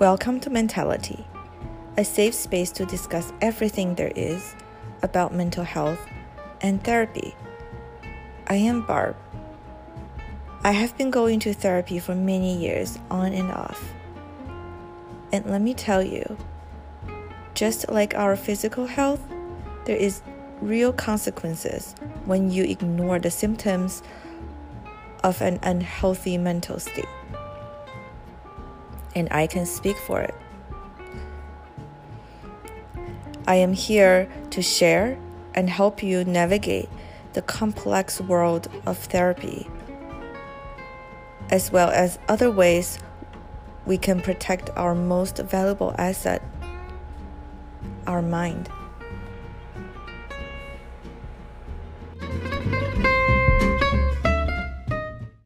Welcome to Mentality, a safe space to discuss everything there is about mental health and therapy. I am Barb. I have been going to therapy for many years, on and off. And let me tell you, just like our physical health, there is real consequences when you ignore the symptoms of an unhealthy mental state. And I can speak for it. I am here to share and help you navigate the complex world of therapy, as well as other ways we can protect our most valuable asset, our mind.